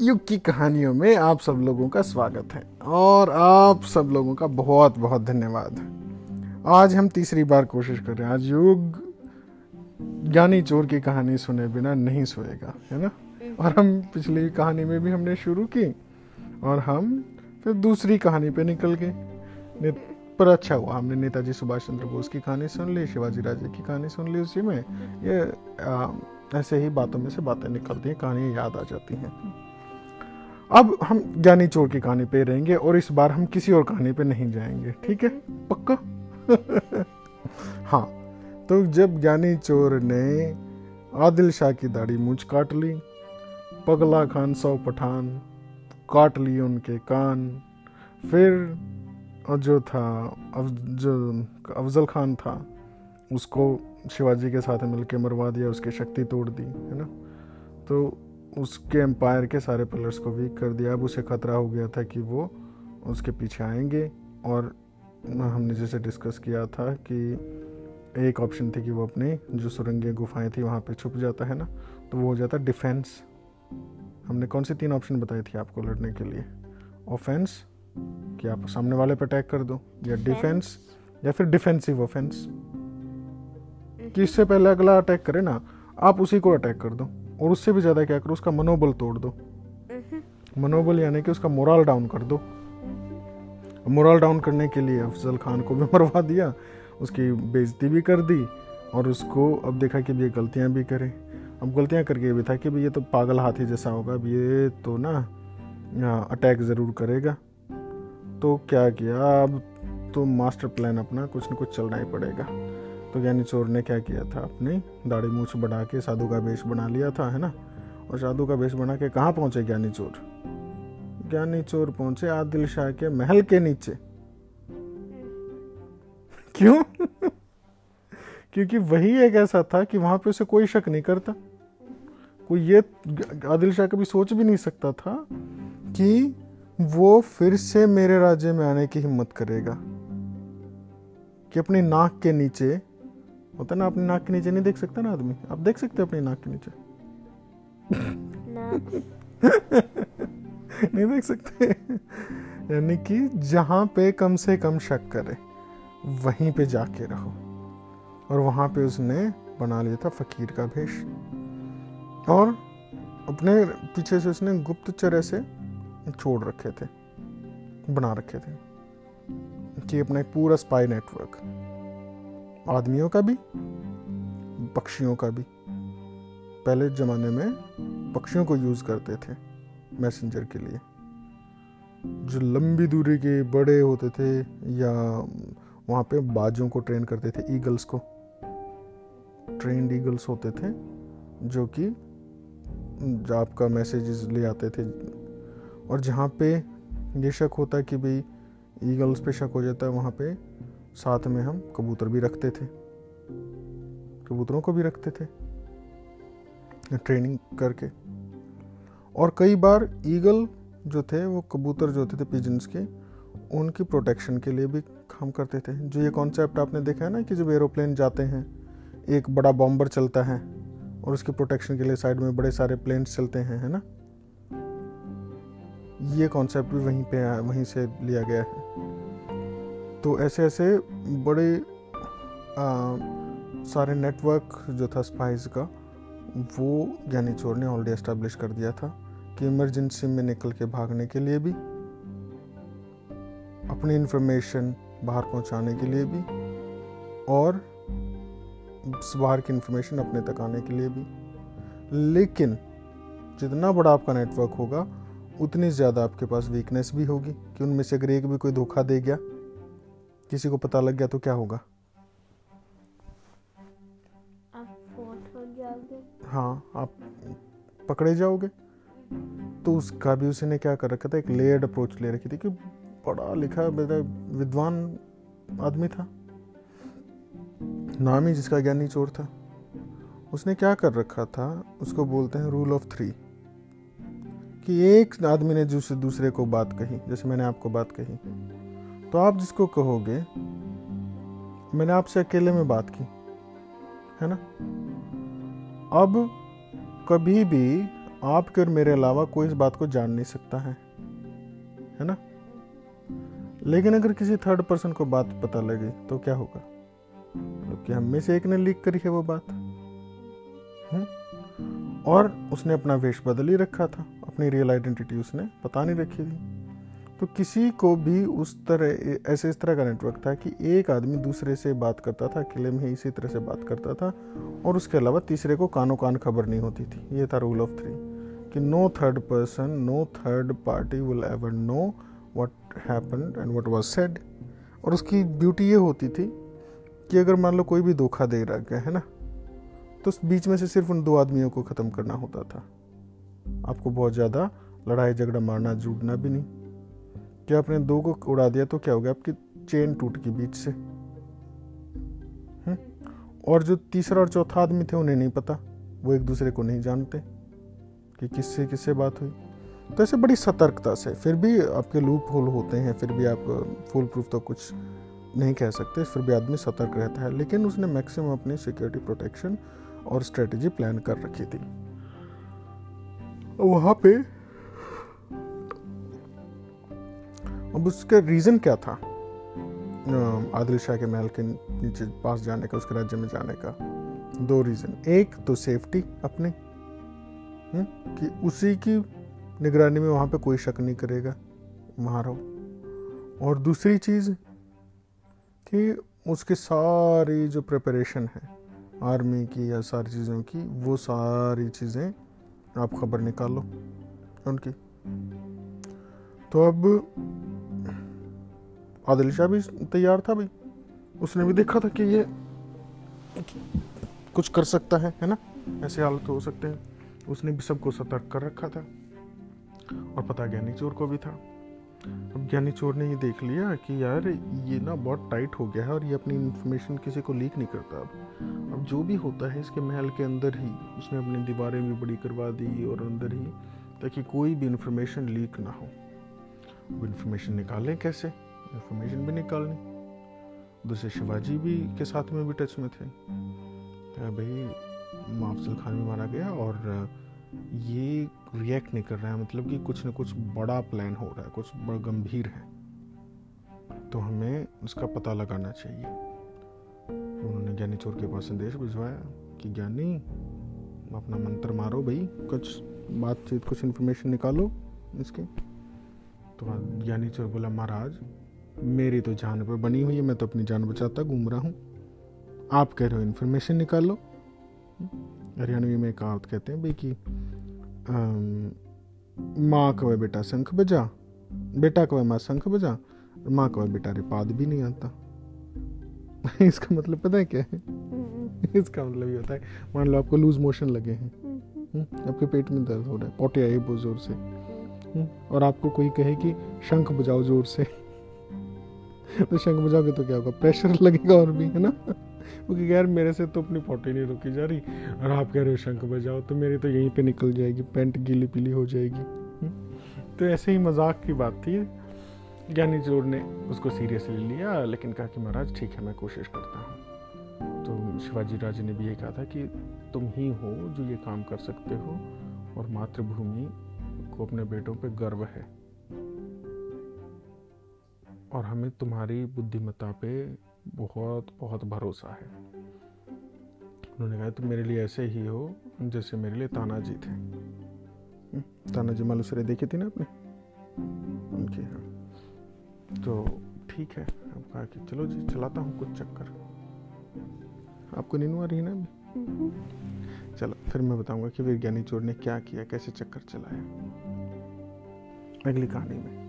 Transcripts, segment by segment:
युग की कहानियों में आप सब लोगों का स्वागत है। और आप सब लोगों का बहुत बहुत धन्यवाद। आज हम तीसरी बार कोशिश कर रहे हैं। आज युग ज्ञानी चोर की कहानी सुने बिना नहीं सोएगा है ना? और हम पिछली कहानी में भी हमने शुरू की और हम फिर दूसरी कहानी पे निकल गए। पर अच्छा हुआ हमने नेताजी सुभाष चंद्र बोस की कहानी सुन ली शिवाजी राजे की कहानी सुन ली उसी में ये आ, ऐसे ही बातों में से बातें निकलती हैं कहानियाँ याद आ जाती हैं। अब हम ज्ञानी चोर की कहानी पे रहेंगे और इस बार हम किसी और कहानी पे नहीं जाएँगे, ठीक है? पक्का? हाँ तो जब ज्ञानी चोर ने आदिल शाह की दाढ़ी मूछ काट ली, पगला खान, सौ पठान काट लिए उनके कान, फिर जो था जो अफजल खान था, उसको शिवाजी के साथ मिलके मरवा दिया, उसकी शक्ति तोड़ दी, है ना? तो उसके एम्पायर के सारे पिलर्स को वीक कर दिया। अब उसे खतरा हो गया था कि वो उसके पीछे आएँगे। और हमने जैसे डिस्कस किया था कि एक ऑप्शन थी कि वो अपनी जो सुरंगें गुफाएँ थी वहाँ पे छुप जाता है ना तो वो हो जाता डिफेंस हमने कौन सी तीन ऑप्शन बताई थी आपको लड़ने के लिए? ऑफेंस कि आप सामने वाले पर अटैक कर दो या डिफेंस या फिर डिफेंसिव ऑफेंस कि इससे पहले अगला अटैक करे ना आप उसी को अटैक कर दो। और उससे भी ज़्यादा क्या करो, उसका मनोबल तोड़ दो। मनोबल यानी कि उसका मोरल डाउन कर दो। मोरल डाउन करने के लिए अफजल खान को भी मरवा दिया, उसकी बेइज्जती भी कर दी और उसको अब देखा कि ये गलतियाँ भी करे। अब गलतियाँ करके भी था कि भाई ये तो पागल हाथी जैसा होगा, अब ये तो ना अटैक ज़रूर करेगा। तो क्या किया, अब तो मास्टर प्लान अपना कुछ ना कुछ चलना ही पड़ेगा। तो ज्ञानी चोर ने क्या किया था? अपनी दाढ़ी मूछ बढ़ा के, साधु का वेश बना लिया था, है ना? और साधु का वेश बना के कहाँ पहुँचे ज्ञानी चोर? ज्ञानी चोर पहुँचे आदिल शाह के महल के नीचे। क्यों? क्योंकि वही एक ऐसा था कि वहाँ पे उसे कोई शक नहीं करता। कोई ये आदिल शाह कभी सोच भी नहीं सकता था कि वो फिर से मेरे राज्य में आने की हिम्मत करेगा। कि अपनी नाक के नीचे होता ना अपनी नाक के नीचे नहीं देख सकता ना आदमी। आप देख सकते हो अपनी नाक के नीचे? नहीं देख सकते? यानी कि जहाँ पे कम से कम शक करे वहीं पे जाके रहो। और वहाँ पे उसने बना लिया था फकीर का भेष। और अपने पीछे से उसने गुप्तचर ऐसे छोड़ रखे थे बना रखे थे कि अपना एक पूरा स्पाई नेटवर्क आदमियों का भी, पक्षियों का भी। पहले ज़माने में पक्षियों को यूज़ करते थे मैसेंजर के लिए। जो लंबी दूरी के बड़े होते थे या वहाँ पे बाजों को ट्रेन करते थे ईगल्स को। ट्रेंड ईगल्स होते थे, जो कि आपका मैसेजेस ले आते थे। और जहाँ पे ये शक होता कि भाई ईगल्स पे शक हो जाता है, वहाँ पे साथ में हम कबूतर भी रखते थे। कबूतरों को भी रखते थे। ट्रेनिंग करके। और कई बार ईगल जो थे, वो कबूतर जो होते थे पिजन्स के, उनकी प्रोटेक्शन के लिए भी काम करते थे। जो ये कॉन्सेप्ट आपने देखा है ना कि जब एरोप्लेन जाते हैं, एक बड़ा बॉम्बर चलता है और उसकी प्रोटेक्शन के लिए साइड में बड़े सारे प्लेन्स चलते हैं, है ना? ये कॉन्सेप्ट भी वहीं पे वहीं से लिया गया है। तो ऐसे ऐसे बड़े आ, सारे नेटवर्क जो था स्पाइस का वो ज्ञानी चोर ने ऑलरेडी एस्टेब्लिश कर दिया था कि इमरजेंसी में निकल के भागने के लिए भी अपनी इन्फॉर्मेशन बाहर पहुँचाने के लिए भी और बाहर की इन्फॉर्मेशन अपने तक आने के लिए भी। लेकिन जितना बड़ा आपका नेटवर्क होगा उतनी ज़्यादा आपके पास वीकनेस भी होगी कि उनमें से अगर एक भी कोई धोखा दे गया किसी को पता लग गया तो क्या होगा? हाँ आप पकड़े जाओगे? तो उसका भी उसने क्या कर रखा था? एक लेयर्ड अप्रोच ले रखी थी कि पढ़ा लिखा विद्वान आदमी था। नाम ही जिसका ज्ञानी चोर था। उसने क्या कर रखा था? उसको बोलते हैं रूल ऑफ़ थ्री कि एक आदमी ने दूसरे दूसरे को बात कही जैसे मैंने आपको बात कही तो आप जिसको कहोगे, मैंने आपसे अकेले में बात की, है ना? अब कभी भी आपके और मेरे अलावा कोई इस बात को जान नहीं सकता है है ना? लेकिन अगर किसी थर्ड पर्सन को बात पता लगे तो क्या होगा? क्योंकि हम में से एक ने लीक करी है वो बात। हुँ? और उसने अपना वेश बदल ही रखा था, अपनी रियल आइडेंटिटी उसने पता नहीं रखी थी। तो किसी को भी उस तरह, ऐसे इस तरह का नेटवर्क था कि एक आदमी दूसरे से बात करता था किले में इसी तरह से बात करता था और उसके अलावा तीसरे को कानों कान खबर नहीं होती थी। ये था रूल ऑफ़ थ्री कि no third person no third party will ever know what happen and what was said और उसकी ब्यूटी ये होती थी कि अगर मान लो कोई भी धोखा दे रहा है ना? तो उस बीच में से सिर्फ़ उन दो आदमियों को ख़त्म करना होता था। आपको बहुत ज़्यादा लड़ाई झगड़ा मारना जूटना भी नहीं। क्या आपने दो को उड़ा दिया तो क्या हो गया आपकी चेन टूट गई बीच से? हुँ? और जो तीसरा और चौथा आदमी थे उन्हें नहीं पता। वो एक दूसरे को नहीं जानते कि किससे किससे बात हुई। तो ऐसे बड़ी सतर्कता से, फिर भी आपके लूप होल होते हैं, फिर भी आप फुल प्रूफ तो कुछ नहीं कह सकते, फिर भी आदमी सतर्क रहता है। लेकिन उसने मैक्सिमम अपनी सिक्योरिटी प्रोटेक्शन और स्ट्रेटजी प्लान कर रखी थी। वहाँ पे अब उसका रीज़न क्या था? आदिल शाह के महल के नीचे पास जाने का, उसके राज्य में जाने का। दो रीज़न एक तो सेफ्टी अपने। हुँ? कि उसी की निगरानी में वहाँ पे कोई शक नहीं करेगा। वहाँ रहो। और दूसरी चीज़, कि उसकी सारी जो प्रिपरेशन है आर्मी की या सारी चीज़ों की, वो सारी चीज़ें आप खबर निकालो उनकी। तो अब आदिल शाह भी तैयार था भाई। उसने भी देखा था कि ये कुछ कर सकता है है ना? ऐसे हालत हो सकते हैं। उसने भी सबको सतर्क कर रखा था। और पता ज्ञानी चोर को भी था। अब ज्ञानी चोर ने ये देख लिया कि यार, ये ना बहुत टाइट हो गया है और ये अपनी इन्फॉर्मेशन किसी को लीक नहीं करता अब। अब जो भी होता है इसके महल के अंदर ही, उसने अपनी दीवारें भी बड़ी करवा दी और अंदर ही, ताकि कोई भी इन्फॉर्मेशन लीक ना हो। वो इन्फॉर्मेशन निकालें कैसे? इन्फॉर्मेशन भी निकालनी। दूसरे शिवाजी भी के साथ में भी टच में थे। भाई अफजल खान भी मारा गया और ये रिएक्ट नहीं कर रहा है। मतलब कि कुछ न कुछ बड़ा प्लान हो रहा है, कुछ बड़ा गंभीर है। तो हमें उसका पता लगाना चाहिए। उन्होंने ज्ञानी चोर के पास संदेश भिजवाया कि, ज्ञानी, अपना मंत्र मारो भाई, कुछ बातचीत, कुछ इन्फॉर्मेशन निकालो इसके। तो ज्ञानी चोर बोला, महाराज मेरी तो जान पर बनी हुई है मैं तो अपनी जान बचाता घूम रहा हूँ। आप कह रहे हो इन्फॉर्मेशन निकाल लो। हरियाणवी में एक कहावत कहते हैं भाई कि माँ कवे बेटा शंख बजा बेटा कवे माँ शंख बजा माँ कवे बेटा रिपाद भी नहीं आता। इसका मतलब पता है क्या है? इसका मतलब ये होता है मान लो आपको लूज मोशन लगे हैं। हम्म, आपके पेट में दर्द हो रहा है पोटे आए बहुत ज़ोर से। हम्म, और आपको कोई कहे कि शंख बजाओ ज़ोर से। तो शंख बजाओगे तो क्या होगा? प्रेशर लगेगा और भी, है ना? क्योंकि यार मेरे से तो अपनी फ़ोटो नहीं रुकी जा रही। और आप कह रहे हो शंख बजाओ तो मेरी तो यहीं पे निकल जाएगी, पैंट गीली पीली हो जाएगी। हम्म। तो ऐसे ही मज़ाक की बात थी। ज्ञानी चोर ने उसको सीरियसली लिया, लेकिन कहा कि महाराज, ठीक है, मैं कोशिश करता हूँ। तो शिवाजी राजे ने भी ये कहा था कि तुम ही हो जो ये काम कर सकते हो, और मातृभूमि को अपने बेटों पे गर्व है। और हमें तुम्हारी बुद्धिमत्ता पे बहुत बहुत भरोसा है। उन्होंने कहा तुम मेरे लिए ऐसे ही हो जैसे मेरे लिए तानाजी थे। हम्म, तानाजी मालूसरे देखी थी ना आपने? उनकी हाँ तो ठीक है अब कहा कि चलो जी चलाता हूँ कुछ चक्कर। आपको नींद आ रही है ना अभी? हम्म। चलो फिर मैं बताऊँगा कि वैज्ञानी चोर ने क्या किया कैसे चक्कर चलाया। अगली कहानी में।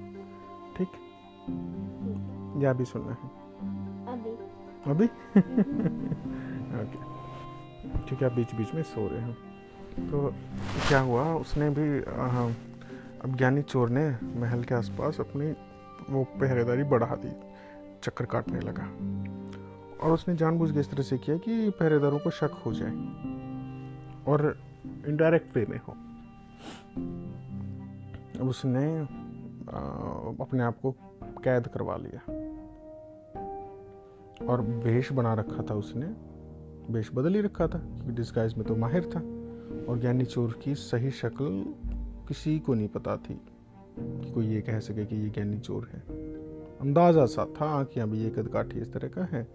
ठीक? या भी सुनना है। अभी। ओके ठीक है बीच बीच में सो रहे हैं। तो क्या हुआ उसने भी अब ज्ञानी चोर ने महल के आसपास अपनी वो पहरेदारी बढ़ा दी चक्कर काटने लगा। और उसने जानबूझ के इस तरह से किया कि पहरेदारों को शक हो जाए और इनडायरेक्ट वे में हो। उसने अपने आप को कैद करवा लिया। और भेष बना रखा था उसने भेष बदल ही रखा था क्योंकि डिस्गाइज में तो माहिर था और ज्ञानी चोर की सही शक्ल किसी को नहीं पता थी कि कोई ये कह सके कि ये ज्ञानी चोर है। अंदाज़ा सा था कि भी ये कदकाठी इस तरह का है,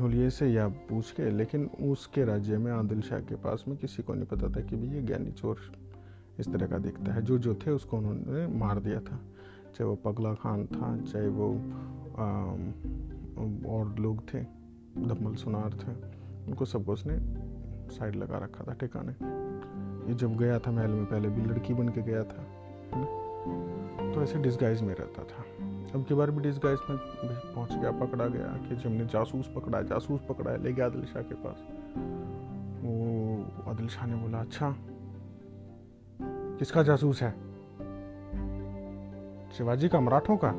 होलिये से या पूछ के, लेकिन उसके राज्य में आदिल शाह के पास में किसी को नहीं पता था कि भाई ये ज्ञानी चोर इस तरह का दिखता है। जो जो थे उसको उन्होंने मार दिया था, चाहे वो पगला खान था, चाहे वो और लोग थे दमल सुनार थे, उनको सबको उसने साइड लगा रखा था ठिकाने। ये जब गया था महल में, पहले भी लड़की बन के गया था तो ऐसे डिस्गाइज में रहता था। अब की बार भी डिस्गाइज में पहुँच गया, पकड़ा गया कि हमने जासूस पकड़ा जासूस पकड़ा है ले गया आदिल शाह के पास। वो आदिल शाह ने बोला अच्छा किसका जासूस है? शिवाजी का, मराठों का।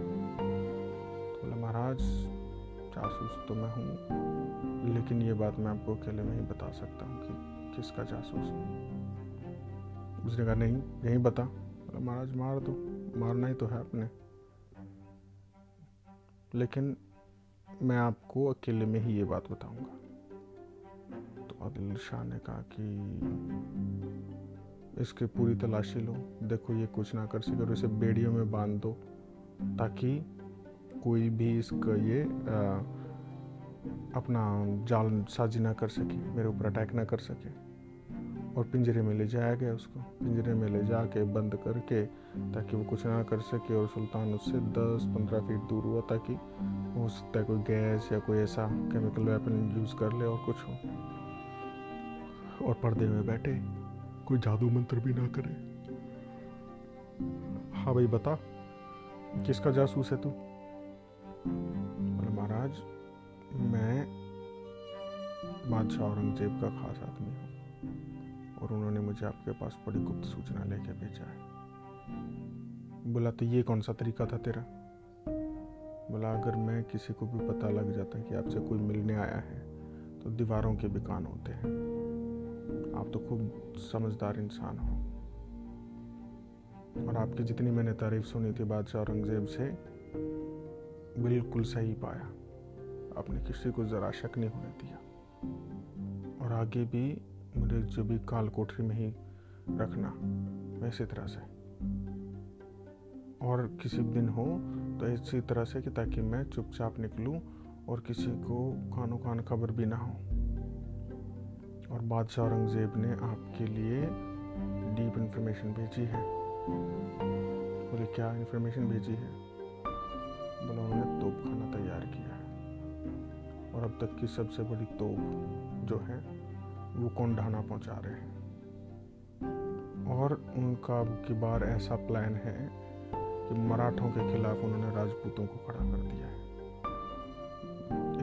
जासूस तो मैं हूँ, लेकिन ये बात मैं आपको अकेले में ही बता सकता हूँ कि किसका जासूस उसने कहा, नहीं, यही बता। महाराज, मार दो, मारना ही तो है अपने। लेकिन मैं आपको अकेले में ही ये बात बताऊँगा। तो आदिल शाह ने कहा कि इसकी पूरी तलाशी लो। देखो, ये कुछ ना कर सके और इसे बेड़ियों में बाँध दो, ताकि कोई भी इसका ये आ, अपना जाल साजी ना कर सके मेरे ऊपर अटैक ना कर सके। और पिंजरे में ले जाया गया उसको। पिंजरे में ले जाके बंद करके ताकि वो कुछ ना कर सके और सुल्तान उससे 10-15 फीट दूर हुआ ताकि हो सकता है कोई गैस या कोई ऐसा केमिकल वेपन यूज़ कर ले और कुछ हो। और पर्दे में बैठे कोई जादू मंत्र भी ना करे। हाँ भाई बता किसका जासूस है तू? महाराज, मैं बादशाह औरंगज़ेब का खास आदमी हूँ और उन्होंने मुझे आपके पास बड़ी गुप्त सूचना लेके भेजा है। बोला तो ये कौन सा तरीका था तेरा? बोला, अगर मैं किसी को भी पता लग जाता कि आपसे कोई मिलने आया है तो दीवारों के भी कान होते हैं। आप तो खूब समझदार इंसान हो। और आपकी जितनी मैंने तारीफ़ सुनी थी बादशाह औरंगज़ेब से बिल्कुल सही पाया। आपने किसी को ज़रा शक नहीं होने दिया। और आगे भी मुझे जो भी काल कोठरी में ही रखना वैसी तरह से। और किसी दिन हो तो इसी तरह से कि ताकि मैं चुपचाप निकलूं और किसी को कानो कान खबर भी ना हो। और बादशाह औरंगज़ेब ने आपके लिए डीप इंफॉर्मेशन भेजी है। बोले क्या इंफॉर्मेशन भेजी है? बोला उन्होंने तोप खाना तैयार किया है। और अब तक की सबसे बड़ी तोप जो है, वो कौन ढाना पहुँचा रहे हैं? और उनका की बार ऐसा प्लान है कि मराठों के खिलाफ उन्होंने राजपूतों को खड़ा कर दिया है।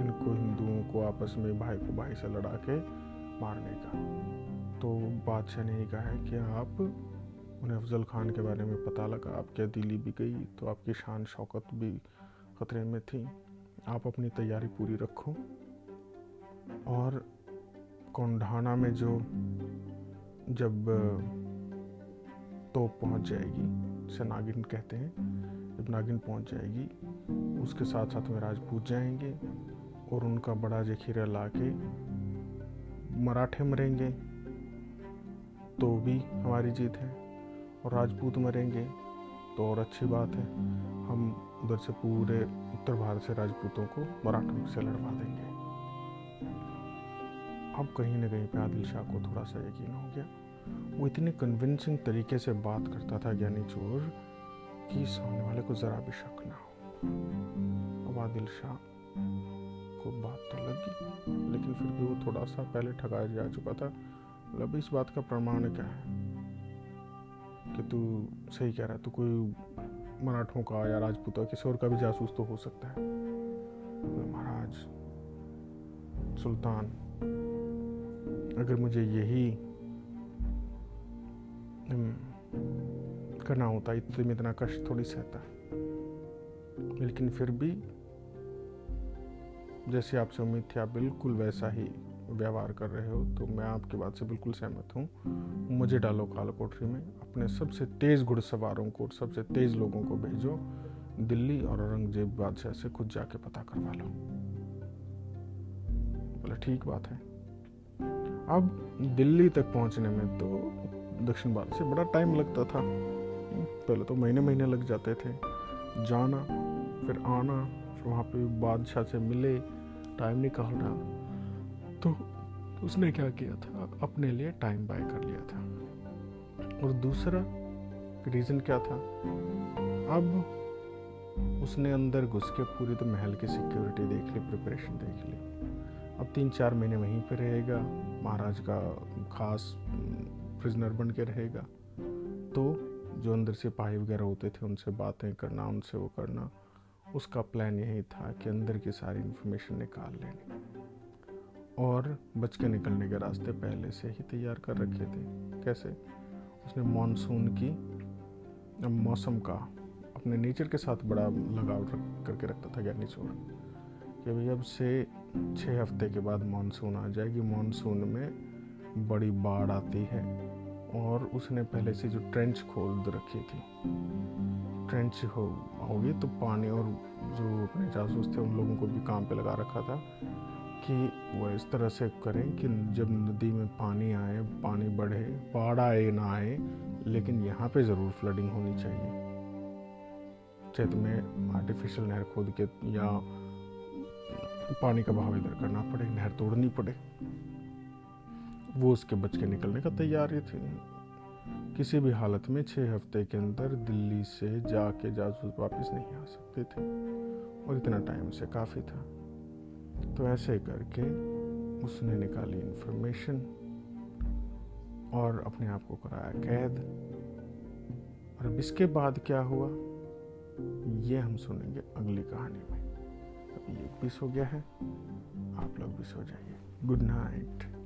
इनको हिंदुओं को आपस में भाई को भाई से लड़ा के मारने का। तो बादशाह ने कहा है कि आप, उन्हें अफजल खान के बारे में पता लगा, आपकी दिल्ली भी गई तो आपकी शान, शौकत भी ख़तरे में थी। आप अपनी तैयारी पूरी रखो। और कोंढाना में जो जब तोप पहुँच जाएगी, जिसे नागिन कहते हैं, जब नागिन पहुँच जाएगी, उसके साथ साथ में राजपूत जाएँगे और उनका बड़ा जखीरा ला के मराठे मरेंगे। तो भी हमारी जीत है और राजपूत मरेंगे तो और अच्छी बात है। हम उधर से पूरे उत्तर भारत से राजपूतों को मराठों से लड़वा देंगे। अब कहीं ना कहीं पे आदिल शाह को थोड़ा सा यकीन हो गया। वो इतनी कन्विंसिंग तरीके से बात करता था ज्ञानी चोर कि सामने वाले को ज़रा भी शक ना हो। अब आदिल शाह को बात तो लगी लेकिन फिर भी वो थोड़ा सा पहले ठगाया जा चुका था। मतलब इस बात का प्रमाण क्या है? कि तू सही कह रहा है तू कोई मराठों का या राजपूत किसी और का भी जासूस तो हो सकता है। महाराज, सुल्तान, अगर मुझे यही करना होता, इतने में इतना कष्ट थोड़ी सहता। लेकिन फिर भी, जैसे आपसे उम्मीद थी, आप बिल्कुल वैसा ही व्यवहार कर रहे हो तो मैं आपकी बात से बिल्कुल सहमत हूँ। मुझे डालो काल कोठरी में, अपने सबसे तेज़ घुड़सवारों को सबसे तेज़ लोगों को भेजो। दिल्ली और औरंगज़ेब बादशाह से खुद जाके पता करवा लो। बोले, ठीक बात है। अब दिल्ली तक पहुँचने में तो दक्षिण भारत से बड़ा टाइम लगता था। पहले तो महीने महीने लग जाते थे। जाना, फिर आना, फिर वहाँ पे बादशाह से मिले, टाइम निकालना। तो उसने क्या किया था? अपने लिए टाइम बाय कर लिया था। और दूसरा रीज़न क्या था? अब उसने अंदर घुस के पूरी तो महल की सिक्योरिटी देख ली प्रिपरेशन देख ली। अब तीन चार महीने वहीं पर रहेगा, महाराज का खास प्रिजनर बन के रहेगा। तो जो अंदर सिपाही वगैरह होते थे, उनसे बातें करना, उनसे वो करना, उसका प्लान यही था कि अंदर की सारी इन्फॉर्मेशन निकाल लेनी। और बच के निकलने के रास्ते पहले से ही तैयार कर रखे थे। कैसे? उसने मानसून की मौसम का अपने नेचर के साथ बड़ा लगाव रख करके रखता था ज्ञानी चोर कि भाई अब से छः हफ़्ते के बाद मानसून आ जाएगी। मानसून में बड़ी बाढ़ आती है और उसने पहले से जो ट्रेंच खोल रखी थी ट्रेंच हो, होगी तो पानी और जो अपने जासूस थे उन लोगों को भी काम पे लगा रखा था। कि वो इस तरह से करें कि जब नदी में पानी आए, पानी बढ़े, बाढ़ आए, ना आए, लेकिन यहाँ पे ज़रूर फ्लडिंग होनी चाहिए। चाहे में आर्टिफिशियल नहर खोद के या पानी का बहाव इधर करना पड़े, नहर तोड़नी पड़े। वो उसके बच के निकलने का तैयारी थी। किसी भी हालत में छः हफ़्ते के अंदर दिल्ली से जाके जासूस वापस नहीं आ सकते थे। और इतना टाइम से काफ़ी था। तो ऐसे करके उसने निकाली इन्फॉर्मेशन और अपने आप को कराया कैद। और अब इसके बाद क्या हुआ? ये हम सुनेंगे अगली कहानी में। अभी एक भी हो गया है। आप लोग भी सो जाइए। Good night